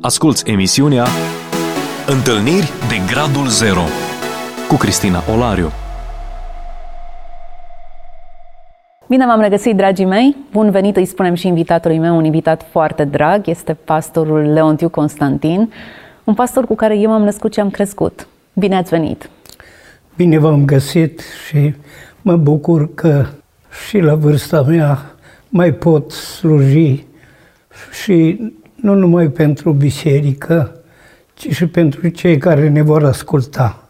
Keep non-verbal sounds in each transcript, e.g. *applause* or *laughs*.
Asculți emisiunea Întâlniri de Gradul Zero cu Cristina Olariu. Bine v-am regăsit, dragii mei! Bun venit, îi spunem și invitatului meu, un invitat foarte drag, este pastorul Leontiu Constantin, un pastor cu care eu m-am născut și am crescut. Bine ați venit! Bine v-am găsit și mă bucur că și la vârsta mea mai pot sluji și nu numai pentru biserică, ci și pentru cei care ne vor asculta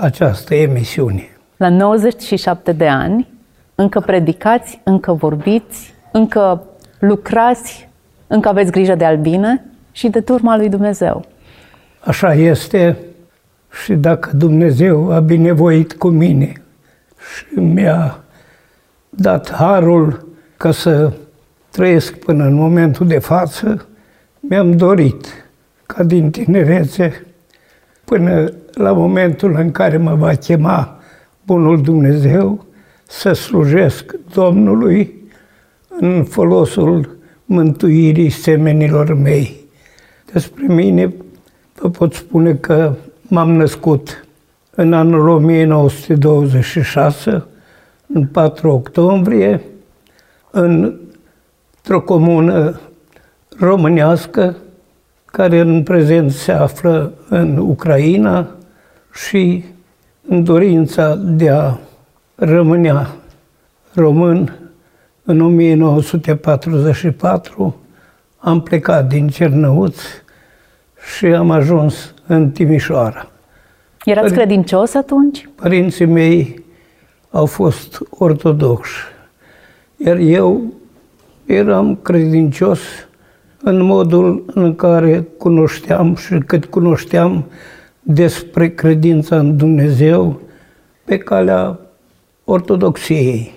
această emisiune. La 97 de ani, încă predicați, încă vorbiți, încă lucrați, încă aveți grijă de albine și de turma lui Dumnezeu. Așa este și dacă Dumnezeu a binevoit cu mine și mi-a dat harul ca să trăiesc până în momentul de față, mi-am dorit ca din tinerețe până la momentul în care mă va chema Bunul Dumnezeu să slujesc Domnului în folosul mântuirii semenilor mei. Despre mine vă pot spune că m-am născut în anul 1926, în 4 octombrie, într-o comună românească, care în prezent se află în Ucraina și în dorința de a rămâne român, în 1944 am plecat din Cernăuț și am ajuns în Timișoara. Erați credincios atunci? Părinții mei au fost ortodoxi, iar eu eram credincios în modul în care cunoșteam și cât cunoșteam despre credința în Dumnezeu pe calea ortodoxiei.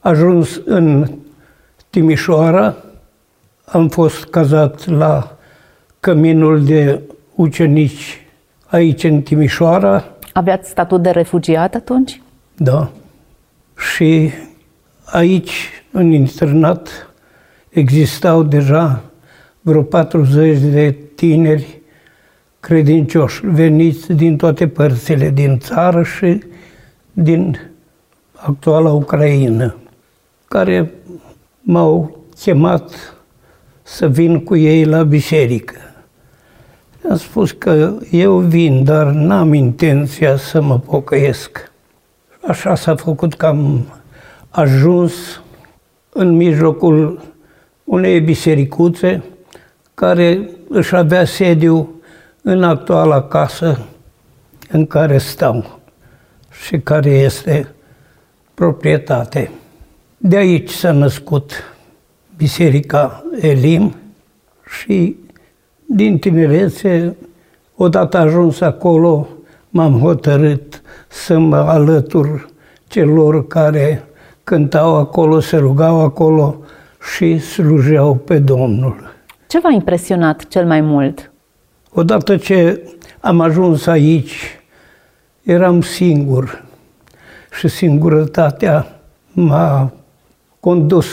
Ajuns în Timișoara, am fost cazat la căminul de ucenici aici în Timișoara. Aveați statut de refugiat atunci? Da. Și aici, în internat, existau deja vreo 40 de tineri credincioși veniți din toate părțile din țară și din actuala Ucraina, care m-au chemat să vin cu ei la biserică. Am spus că eu vin, dar n-am intenția să mă pocăiesc. Așa s-a făcut că am ajuns în mijlocul unei bisericuțe care își avea sediu în actuala casă în care stau și care este proprietate. De aici s-a născut Biserica Elim și din tinerețe, odată ajuns acolo, m-am hotărât să mă alătur celor care cântau acolo, se rugau acolo și slujeau pe Domnul. Ce v-a impresionat cel mai mult? Odată ce am ajuns aici, eram singur și singurătatea m-a condus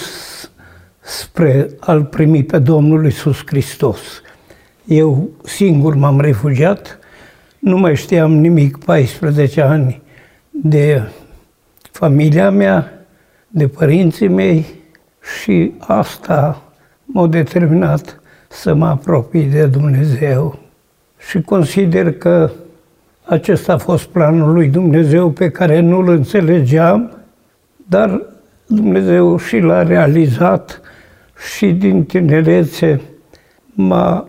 spre a-L primi pe Domnul Isus Hristos. Eu singur m-am refugiat, nu mai știam nimic 14 ani de familia mea, de părinții mei și asta m-a determinat să mă apropii de Dumnezeu. Și consider că acesta a fost planul lui Dumnezeu pe care nu-l înțelegeam, dar Dumnezeu și l-a realizat și din tinerețe m-a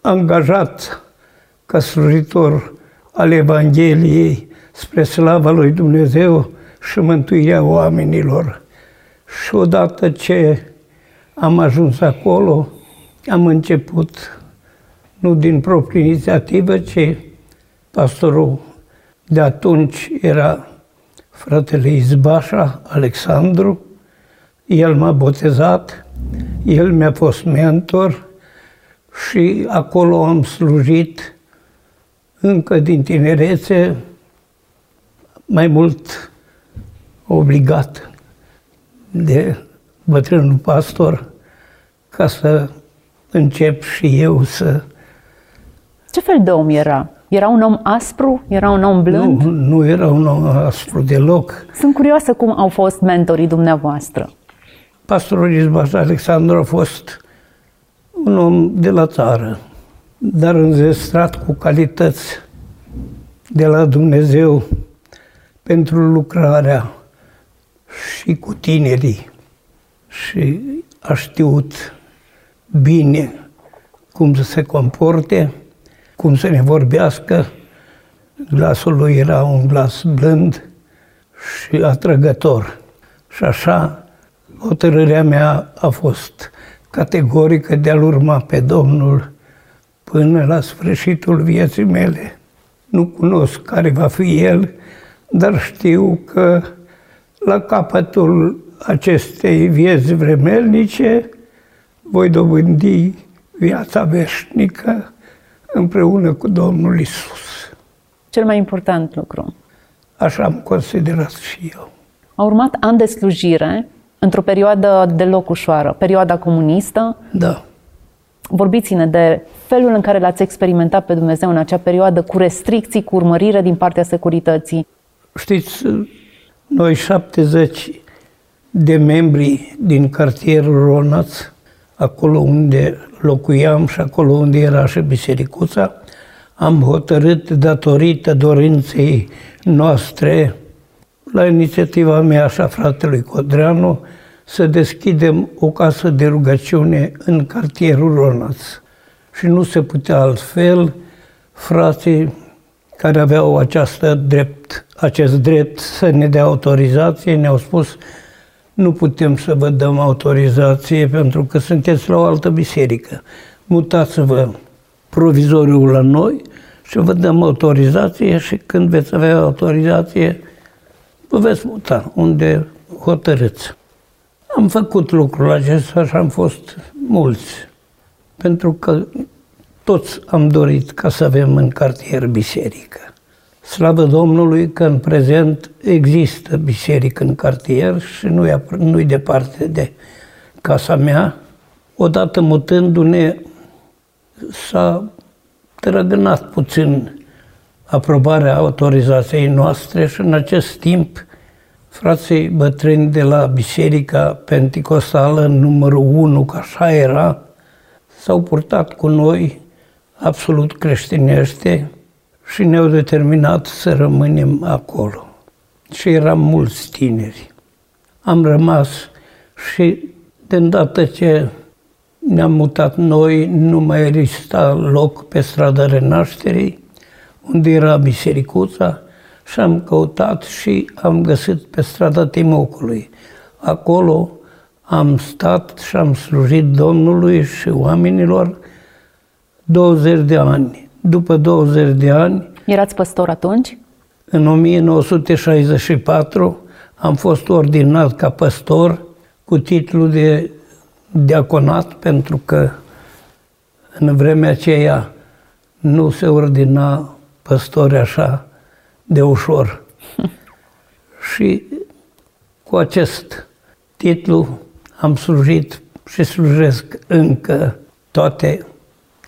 angajat ca slujitor al Evangheliei spre slava lui Dumnezeu și mântuirea oamenilor. Și odată ce am ajuns acolo, am început, nu din proprie inițiativă, ci pastorul de atunci era fratele Izbașa, Alexandru, el m-a botezat, el mi-a fost mentor și acolo am slujit încă din tinerețe, mai mult obligat de bătrânul pastor ca să încep și eu să... Ce fel de om era? Era un om aspru? Era un om blând? Nu, nu era un om aspru deloc. Sunt curioasă cum au fost mentorii dumneavoastră. Pastorul Izbas Alexandru a fost un om de la țară, dar înzestrat cu calități de la Dumnezeu pentru lucrarea și cu tinerii. Și a știut bine cum să se comporte, cum să ne vorbească. Glasul lui era un glas blând și atrăgător. Și așa, hotărârea mea a fost categorică de a-L urma pe Domnul până la sfârșitul vieții mele. Nu cunosc care va fi El, dar știu că la capătul acestei vieți vremelnice voi dobândi viața veșnică împreună cu Domnul Isus. Cel mai important lucru. Așa am considerat și eu. A urmat ani de slujire într-o perioadă deloc ușoară, perioada comunistă. Da. Vorbiți-ne de felul în care l-ați experimentat pe Dumnezeu în acea perioadă, cu restricții, cu urmărire din partea securității. Știți, noi 70 de membri din cartierul Ronaț, acolo unde locuiam și acolo unde era și bisericuța, am hotărât datorită dorinței noastre, la inițiativa mea și a fratelui Codreanu, să deschidem o casă de rugăciune în cartierul Ronaț. Și nu se putea altfel, frații care aveau această drept, acest drept să ne dea autorizație, ne-au spus nu putem să vă dăm autorizație pentru că sunteți la o altă biserică. Mutați-vă provizoriul la noi și vă dăm autorizație și când veți avea autorizație, vă veți muta unde hotărâți. Am făcut lucrul acesta și am fost mulți, pentru că toți am dorit ca să avem în cartier biserică. Slavă Domnului că în prezent există biserică în cartier și nu-i, nu departe de casa mea. Odată mutându-ne s-a trăgânat puțin aprobarea autorizației noastre și în acest timp frații bătrâni de la Biserica Pentecostală numărul 1, că așa era, s-au purtat cu noi absolut creștinește și ne-au determinat să rămânem acolo. Și eram mulți tineri. Am rămas și de îndată ce ne-am mutat noi, nu mai exista loc pe strada Renașterii, unde era bisericuța, și am căutat și am găsit pe strada Timocului. Acolo am stat și am slujit Domnului și oamenilor 20 de ani. După 20 de ani... Erați păstor atunci? În 1964 am fost ordinat ca păstor cu titlul de diaconat pentru că în vremea aceea nu se ordina păstori așa de ușor. *laughs* și cu acest titlu am slujit și slujesc încă toate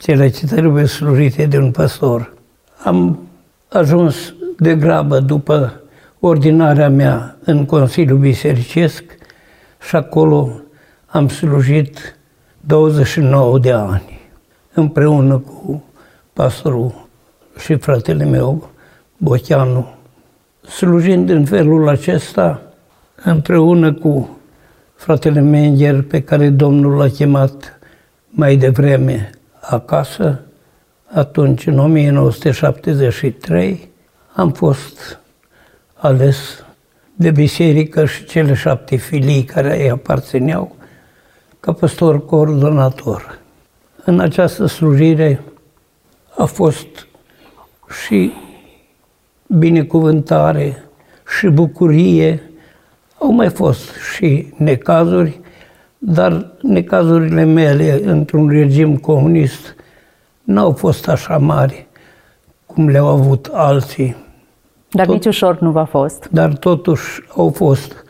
cele ce trebuie slujite de un păstor. Am ajuns de grabă după ordinarea mea în Consiliul Bisericesc și acolo am slujit 29 de ani, împreună cu pastorul și fratele meu, Bocheanu. Slujind în felul acesta, împreună cu fratele Menger, pe care Domnul l-a chemat mai devreme acasă, atunci, în 1973, am fost ales de biserică și cele șapte filii care îi aparțineau ca păstor coordonator. În această slujire a fost și binecuvântare și bucurie, au mai fost și necazuri, dar necazurile mele într-un regim comunist n-au fost așa mari cum le-au avut alții. Dar Tot, nici ușor nu v-a fost. Dar totuși au fost,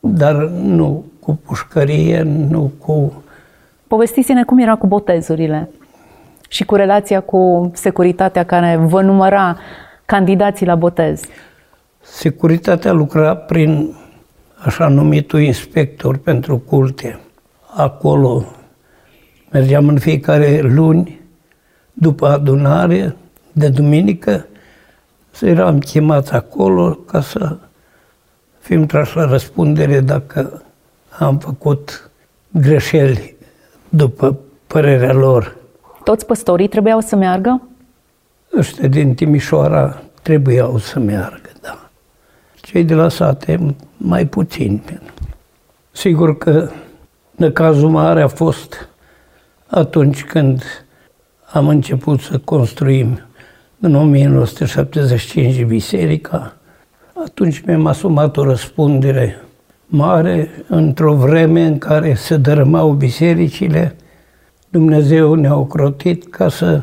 dar nu cu pușcărie, nu cu Povestiți-ne cum era cu botezurile și cu relația cu securitatea care vă număra candidații la botez. Securitatea lucra prin așa numitul inspector pentru culte. Acolo mergeam în fiecare luni, după adunare de duminică, să eram chemat acolo ca să fim trași la răspundere dacă am făcut greșeli după părerea lor. Toți păstorii trebuiau să meargă? Ăștia din Timișoara trebuiau să meargă, da. Cei de la sate mai puțin. Sigur că cazul mare a fost atunci când am început să construim în 1975 biserica, atunci mi-am asumat o răspundere mare într-o vreme în care se dărâmau bisericile. Dumnezeu ne-a ocrotit ca să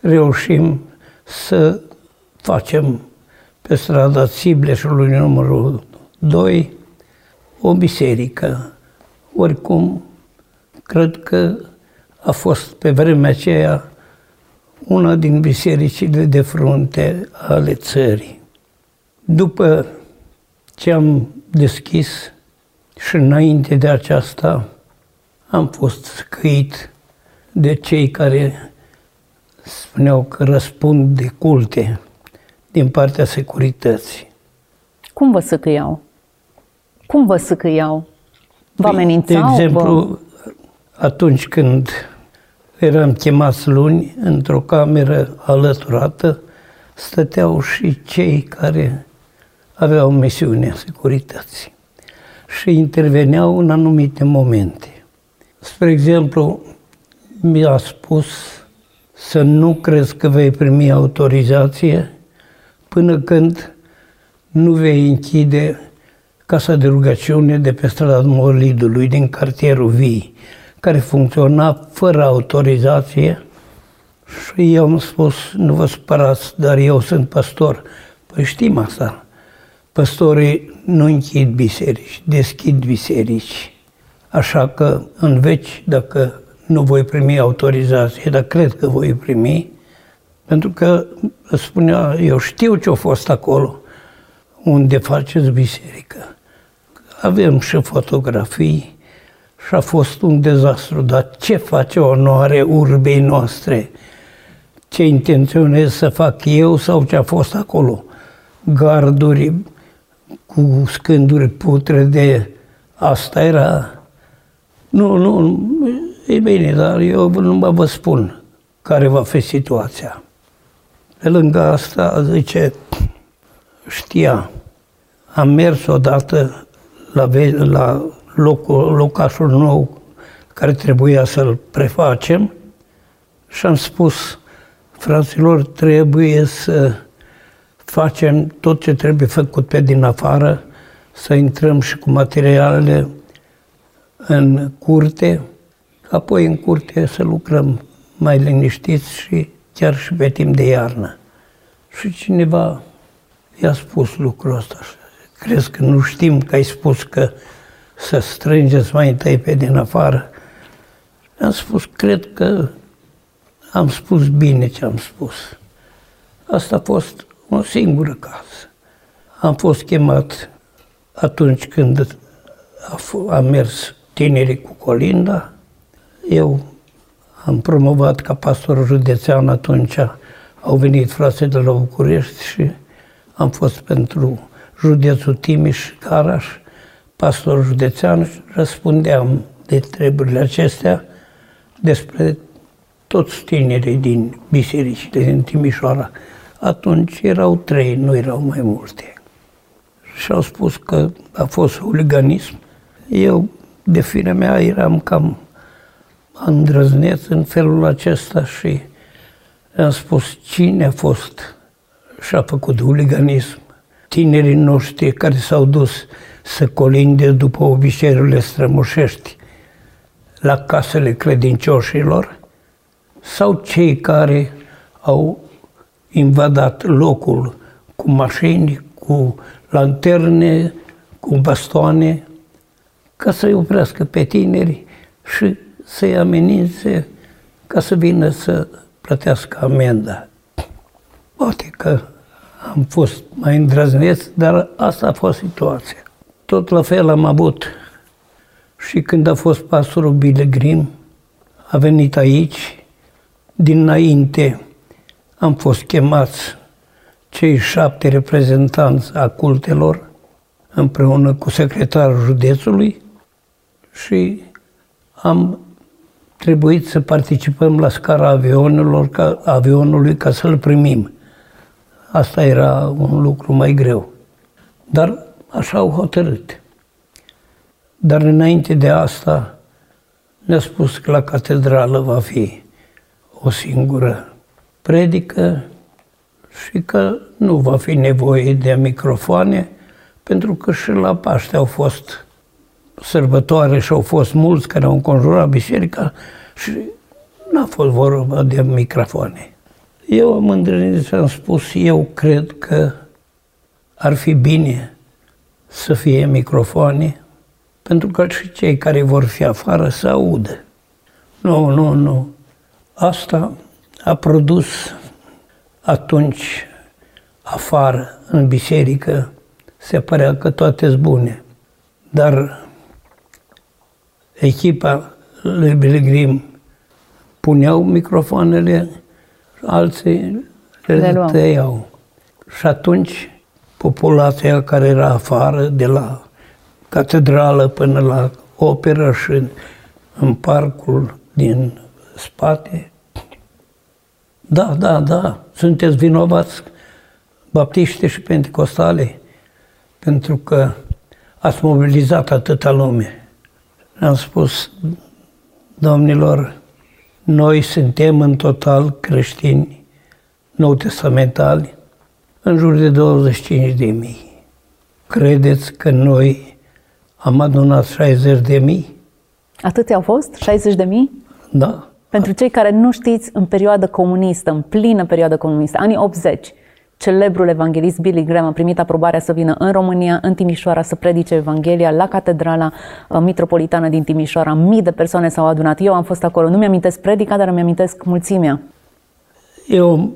reușim să facem pe strada Sibleșului numărul 2 o biserică. Oricum, cred că a fost pe vremea aceea una din bisericile de frunte ale țării. După ce am deschis și înainte de aceasta am fost scăit de cei care spuneau că răspund de culte din partea securității. Cum vă săcăiau? Cum vă săcăiau? Vă Păi, amenințau? De exemplu, Vă... atunci când eram chemați luni într-o cameră alăturată, stăteau și cei care aveau misiunea securității și interveneau în anumite momente. Spre exemplu, mi-a spus să nu crezi că vei primi autorizație până când nu vei închide casa de rugăciune de pe strada Molidului din cartierul Vii, care funcționa fără autorizație și eu am spus, nu vă spărați, dar eu sunt pastor. Păi știm asta. Păstorii nu închid biserici, deschid biserici. Așa că în veci, dacă nu voi primi autorizație, dar cred că voi primi, pentru că spunea, eu știu ce a fost acolo, unde faceți biserică. Avem și fotografii și a fost un dezastru, dar ce face onoare urbei noastre? Ce intenționez să fac eu sau ce a fost acolo? Garduri cu scânduri putrede, asta era... Nu, nu, e bine, dar eu nu mă vă spun care va fi situația. Pe lângă asta, zice, știa, am mers odată la, la locul, locașul nou care trebuia să-l prefacem și am spus, fraților, trebuie să facem tot ce trebuie făcut pe din afară, să intrăm și cu materialele în curte, apoi în curte să lucrăm mai liniștiți și chiar și pe timp de iarnă. Și cineva i-a spus lucrul ăsta. Crezi că nu știm că ai spus că să strângeți mai întâi pe din afară? Am spus, cred că am spus bine ce am spus. Asta a fost o singură casă. Am fost chemat atunci când a, a mers tinerii cu Colinda. Eu am promovat ca pastor județean atunci. Au venit frații de la București și am fost pentru județul Timiș și Caraș, pastor județean și răspundeam de treburile acestea despre toți tinerii din bisericile din Timișoara. Atunci erau trei, nu erau mai multe. Și au spus că a fost huliganism. Eu, de firea mea, eram cam îndrăzneț în felul acesta și am spus cine a fost și a făcut huliganism. Tinerii noștri care s-au dus să colinde după obiceiurile strămoșești la casele credincioșilor sau cei care au invadat locul cu mașini, cu lanterne, cu bastoane, ca să-i oprească pe tineri și să-i amenințe ca să vină să plătească amenda. Poate că am fost mai îndrăzneț, dar asta a fost situația. Tot la fel am avut și când a fost pastorul Bilegrim, a venit aici, dinainte am fost chemați cei șapte reprezentanți a cultelor împreună cu secretarul județului și am trebuit să participăm la scara avionelor, ca, avionului ca să-l primim. Asta era un lucru mai greu. Dar așa au hotărât. Dar înainte de asta ne-a spus că la catedrală va fi o singură predică și că nu va fi nevoie de microfoane, pentru că și la Paște au fost sărbătoare și au fost mulți care au înconjurat biserica și n-a fost vorba de microfoane. Eu am îndrăznit și am spus, eu cred că ar fi bine să fie microfoane, pentru că și cei care vor fi afară să audă. Nu, nu, nu. Asta a produs atunci afară, în biserică, se părea că toate sunt bune. Dar echipa lui Pilgrim puneau microfoanele, alții le, le tăiau. Și atunci populația care era afară, de la catedrală până la operă și în parcul din spate, da, da, da, sunteți vinovați, baptiști și pentecostale, pentru că ați mobilizat atâta lume. Am spus, domnilor, noi suntem în total creștini nou testamentali, în jur de 25 de mii. Credeți că noi am adunat 60 de mii? Atâți au fost? 60 de mii? Da. Pentru cei care nu știți, în perioada comunistă, în plină perioadă comunistă, anii 80, celebrul evanghelist Billy Graham a primit aprobarea să vină în România, în Timișoara, să predice Evanghelia la Catedrala uh, Mitropolitană din Timișoara. Mii de persoane s-au adunat. Eu am fost acolo. Nu mi-amintesc predica, dar mi-amintesc mulțimea. Eu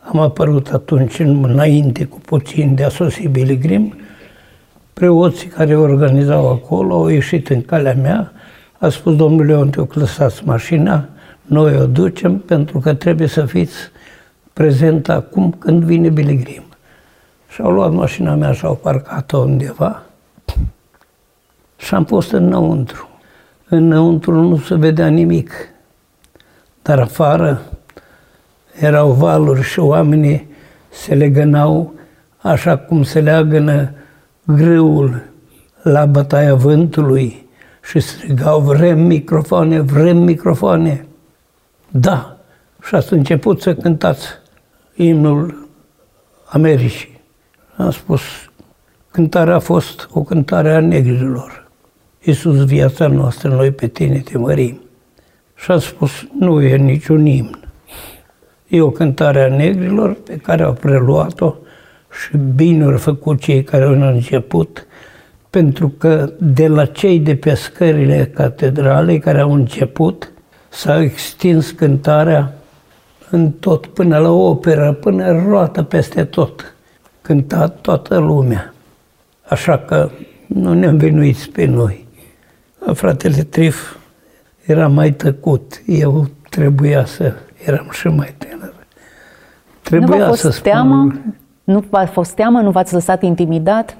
am apărut atunci, înainte cu puțin de a sosi Billy Graham. Preoții care organizau acolo au ieșit în calea mea, a spus domnule Leontiu, lăsați mașina, noi o ducem pentru că trebuie să fiți prezent acum când vine Billy Graham. Și au luat mașina mea și au parcat-o undeva și am fost înăuntru. Înăuntru nu se vedea nimic, dar afară erau valuri și oamenii se legănau așa cum se leagănă grâul la bătaia vântului și strigau, vrem microfoane, vrem microfoane. Da, și ați început să cântați imnul Americii. Am spus, cântarea a fost o cântare a negrilor. Iisus, viața noastră, noi pe tine te mărim. Și am spus, nu e niciun imn. E o cântare a negrilor pe care au preluat-o și bine au făcut cei care au început, pentru că de la cei de pe scările catedralei care au început, s-a extins cântarea în tot, până la operă, până roată peste tot. Cânta toată lumea. Așa că nu ne învinuiți pe noi. Fratele Trif era mai tăcut. Eu trebuia să eram și mai tânăr. Trebuia nu v-a fost să spun... teamă? Nu v-a fost teamă? Nu v-ați lăsat intimidat?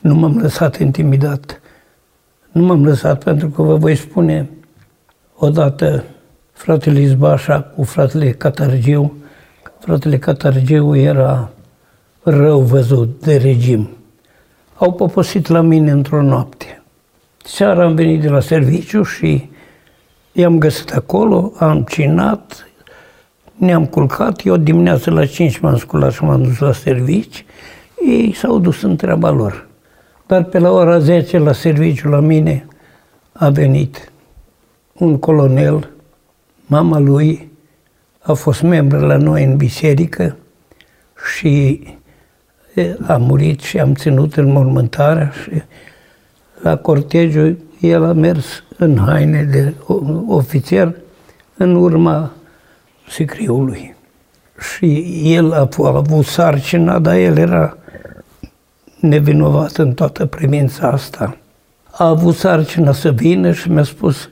Nu m-am lăsat intimidat. Nu m-am lăsat pentru că vă voi spune odată fratele Izbașa cu fratele Catargiu. Fratele Catargiu era rău văzut de regim. Au poposit la mine într-o noapte. Seara am venit de la serviciu și i-am găsit acolo, am cinat, ne-am culcat, eu dimineața la 5 m-am sculat și m-am dus la servici, ei s-au dus în treaba lor. Dar pe la ora 10 la serviciu la mine a venit un colonel Mama lui a fost membru la noi în biserică și a murit și am ținut în mormântarea și la cortegiu el a mers în haine de ofițer în urma sicriului. Și el a avut sarcina, dar el era nevinovat în toată privința asta. A avut sarcina să vină și mi-a spus,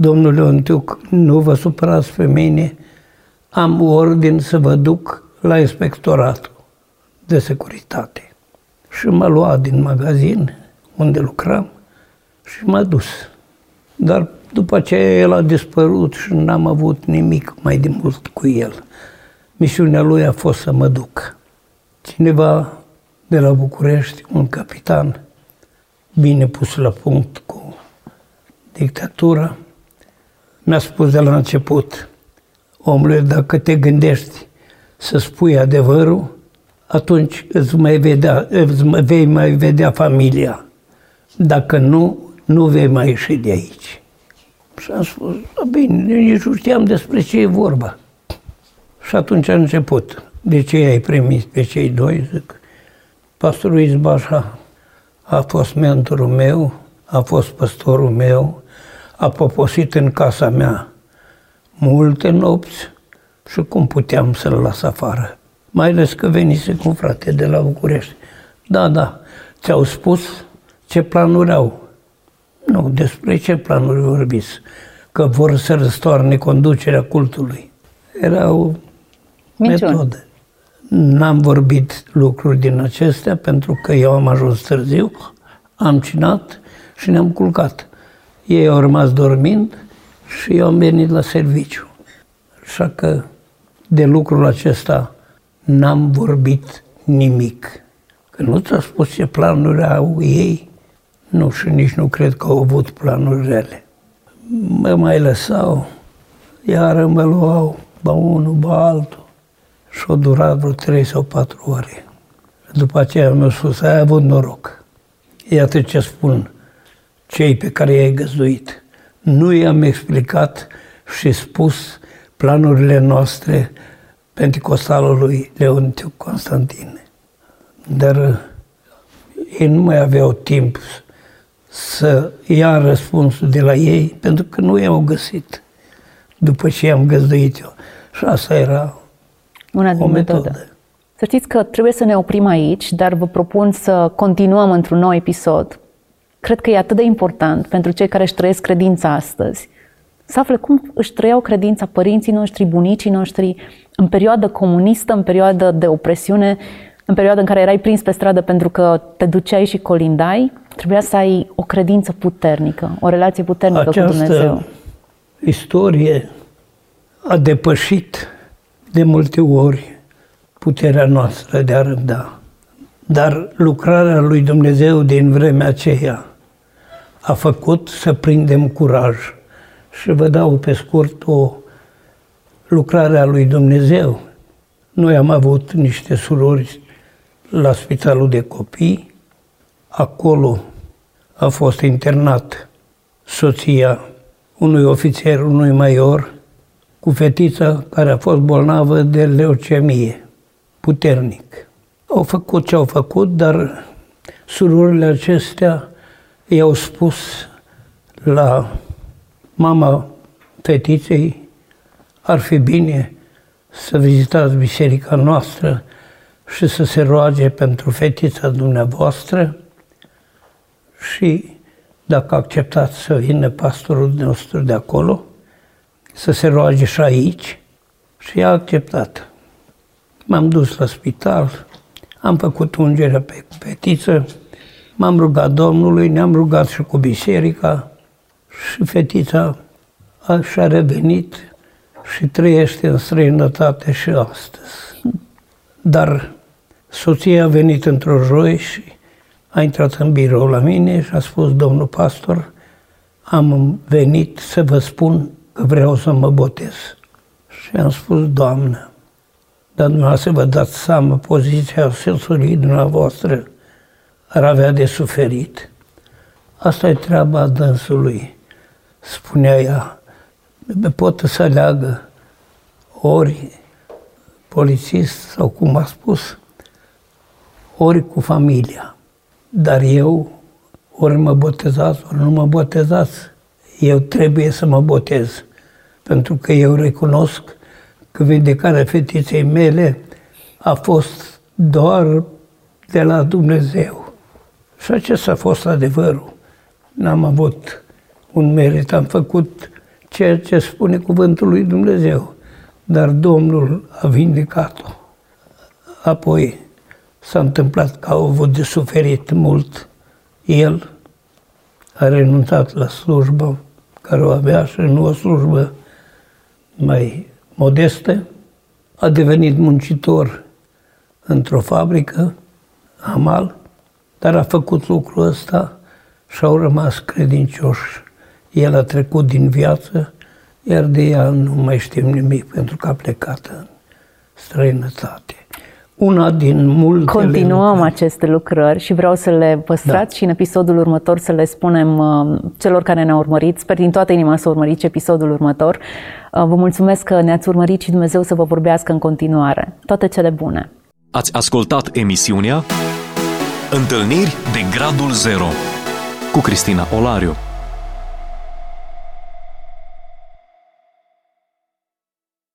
domnule Ontiuc, nu vă supărați pe mine, am ordin să vă duc la inspectoratul de securitate. Și m-a luat din magazin unde lucram și m-a dus. Dar după aceea el a dispărut și n-am avut nimic mai de mult cu el. Misiunea lui a fost să mă duc. Cineva de la București, un capitan bine pus la punct cu dictatura, mi-a spus de la început, omule, dacă te gândești să spui adevărul, atunci îți mai vedea, îți vei mai vedea familia. Dacă nu, nu vei mai ieși de aici. Și am spus, bine, nici nu știam despre ce e vorba. Și atunci a început. De ce ai primit pe cei doi? Zic, pastorul Izbașa a fost mentorul meu, a fost păstorul meu, a poposit în casa mea multe nopți și cum puteam să-l las afară. Mai ales că venise cu un frate de la București. Da, da, ți-au spus ce planuri au. Nu, despre ce planuri vorbiți? Că vor să răstoarne conducerea cultului. Era o Minciuni. metodă. N-am vorbit lucruri din acestea pentru că eu am ajuns târziu, am cinat și ne-am culcat. Ei au rămas dormind și eu am venit la serviciu. Așa că de lucrul acesta n-am vorbit nimic. Că nu ți-a spus ce planuri au ei, nu și nici nu cred că au avut planuri rele. Mă mai lăsau, iar mă luau, ba unul, ba altul. Și au durat vreo trei sau patru ore. După aceea mi-au spus, ai avut noroc. Iată ce spun cei pe care i-ai găzduit. Nu i-am explicat și spus planurile noastre pentecostalului Leontiu Constantin. Dar ei nu mai aveau timp să ia răspunsul de la ei, pentru că nu i-au găsit după ce i-am găzduit eu. Și asta era Una din o metodă. metodă. Să știți că trebuie să ne oprim aici, dar vă propun să continuăm într-un nou episod. Cred că e atât de important pentru cei care își trăiesc credința astăzi, să afle cum își trăiau credința părinții noștri, bunicii noștri, în perioadă comunistă, în perioadă de opresiune, în perioada în care erai prins pe stradă pentru că te duceai și colindai, trebuia să ai o credință puternică, o relație puternică Această cu Dumnezeu. istorie a depășit de multe ori puterea noastră de a răbda. Dar lucrarea lui Dumnezeu din vremea aceea a făcut să prindem curaj. Și vă dau pe scurt o lucrare a lui Dumnezeu. Noi am avut niște surori la spitalul de copii. Acolo a fost internat soția unui ofițer, unui major, cu fetița care a fost bolnavă de leucemie, puternic. Au făcut ce au făcut, dar surorile acestea i-au spus la mama fetiței, ar fi bine să vizitați biserica noastră și să se roage pentru fetița dumneavoastră și dacă acceptați să vină pastorul nostru de acolo, să se roage și aici și a acceptat. M-am dus la spital, am făcut ungerea pe fetiță, m-am rugat Domnului, ne-am rugat și cu biserica și fetița și-a revenit și trăiește în străinătate și astăzi. Dar soția a venit într-o joi și a intrat în birou la mine și a spus, domnul pastor, am venit să vă spun că vreau să mă botez. Și am spus, Doamnă, dar dumneavoastră vă dați seama, poziția sensului dumneavoastră ar avea de suferit. Asta e treaba dânsului, spunea ea. Pot să aleagă ori polițist sau cum a spus, ori cu familia. Dar eu ori mă botezați, ori nu mă botezați. Eu trebuie să mă botez, pentru că eu recunosc că vindecarea fetiței mele a fost doar de la Dumnezeu. Și acesta a fost adevărul. N-am avut un merit, am făcut ceea ce spune cuvântul lui Dumnezeu, dar Domnul a vindecat-o. Apoi s-a întâmplat că au avut de suferit mult. El a renunțat la slujbă care o avea și nu o slujbă mai modestă, a devenit muncitor într-o fabrică, amal, dar a făcut lucrul ăsta și au rămas credincioși. El a trecut din viață, iar de ea nu mai știm nimic pentru că a plecat în străinătate. Una din multe Continuăm lucrări. aceste lucrări și vreau să le păstrați da. și în episodul următor să le spunem uh, celor care ne-au urmărit. Sper din toată inima să urmăriți episodul următor. Uh, vă mulțumesc că ne-ați urmărit și Dumnezeu să vă vorbească în continuare. Toate cele bune! Ați ascultat emisiunea Întâlniri de Gradul Zero cu Cristina Olariu.